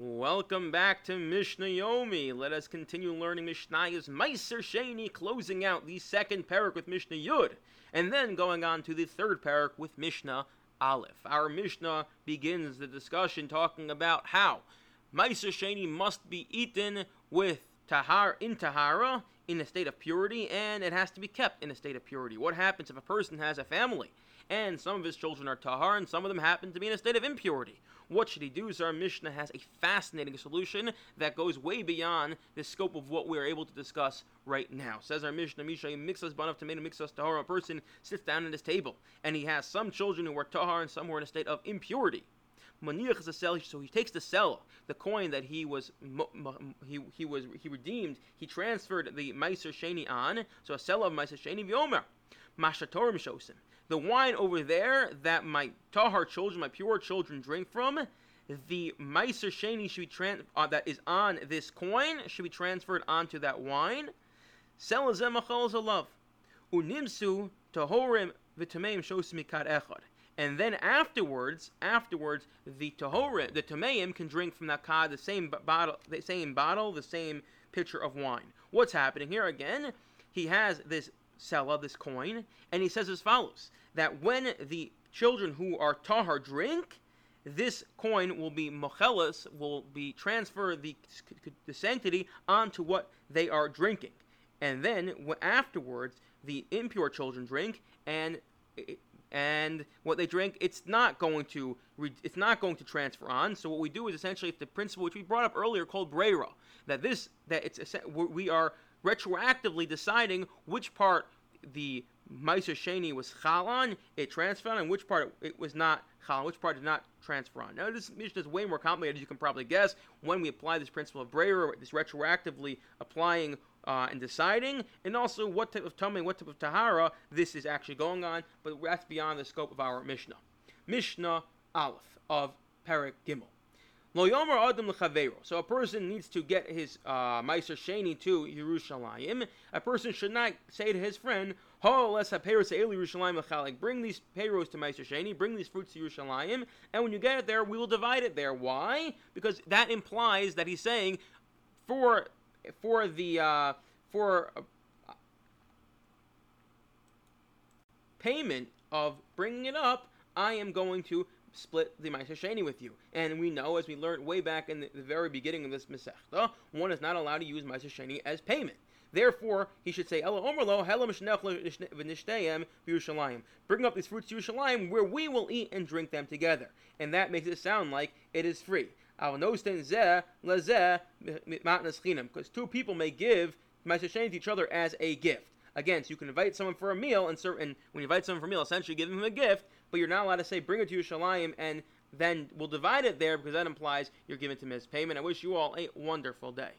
Welcome back to Mishnah Yomi. Let us continue learning Mishnah's Meiser Sheni, closing out the second perek with Mishnah Yud, and then going on to the third perek with Mishnah Aleph. Our Mishnah begins the discussion talking about how Meiser Sheni must be eaten with tahar in tahara in a state of purity, and it has to be kept in a state of purity. What happens if a person has a family and some of his children are tahar and some of them happen to be in a state of impurity? What should he do? So our Mishnah has a fascinating solution that goes way beyond the scope of what we are able to discuss right now. Says our Mishnah, Misha mixes banav tomato mixes tahar. A person sits down at his table and he has some children who are tahar and some who are in a state of impurity. Maniach is a so he takes the sela, the coin that he was he he was he redeemed. He transferred the meiser sheni on, so a sela of meiser sheni v'omer. Mashatorim him the wine over there that my tahar children, my pure children, drink from, the meiser sheni should be tran- uh, that is on this coin should be transferred onto that wine. Selazem alav unimsu tahorim v'tameim shosmikat echad. And then afterwards, afterwards, the tahorim, the tameim can drink from that kad the same bottle, the same bottle, the same pitcher of wine. What's happening here again? He has this Sella, this coin, and he says as follows that when the children who are tahar drink, this coin will be mochelis, will be transfer the, the sanctity onto what they are drinking. And then afterwards, the impure children drink, and and what they drink, it's not going to it's not going to transfer on. So what we do is essentially the principle which we brought up earlier called brera, that this that it's we are retroactively deciding which part the Meiser Sheni was Chalan, it transferred on, and which part it was not Chalan, which part did not transfer on. Now, this Mishnah is way more complicated, as you can probably guess, when we apply this principle of brera, this retroactively applying uh, and deciding, and also what type of tumah, what type of Tahara this is actually going on, but that's beyond the scope of our Mishnah. Mishnah Aleph of Perek Gimel. So a person needs to get his uh, Sheni to Yerushalayim. A person should not say to his friend. Bring these payros to Meiser Sheni, bring these fruits to Yerushalayim, and when you get it there, we will divide it there. Why? Because that implies that he's saying, for for the uh, for uh, payment of bringing it up, I am going to split the Ma'aser Sheni with you. And we know, as we learned way back in the, the very beginning of this Masechta, one is not allowed to use Ma'aser Sheni as payment. Therefore, he should say, Ella Omerlo, Hela Yerushalayim. Bring up these fruits to Yerushalayim, where we will eat and drink them together. And that makes it sound like it is free. Because two people may give Ma'aser Sheni to each other as a gift. Again, so you can invite someone for a meal, and, and when you invite someone for a meal, essentially give them a gift, but you're not allowed to say bring it to Yerushalayim and then we'll divide it there because that implies you're giving to his payment. I wish you all a wonderful day.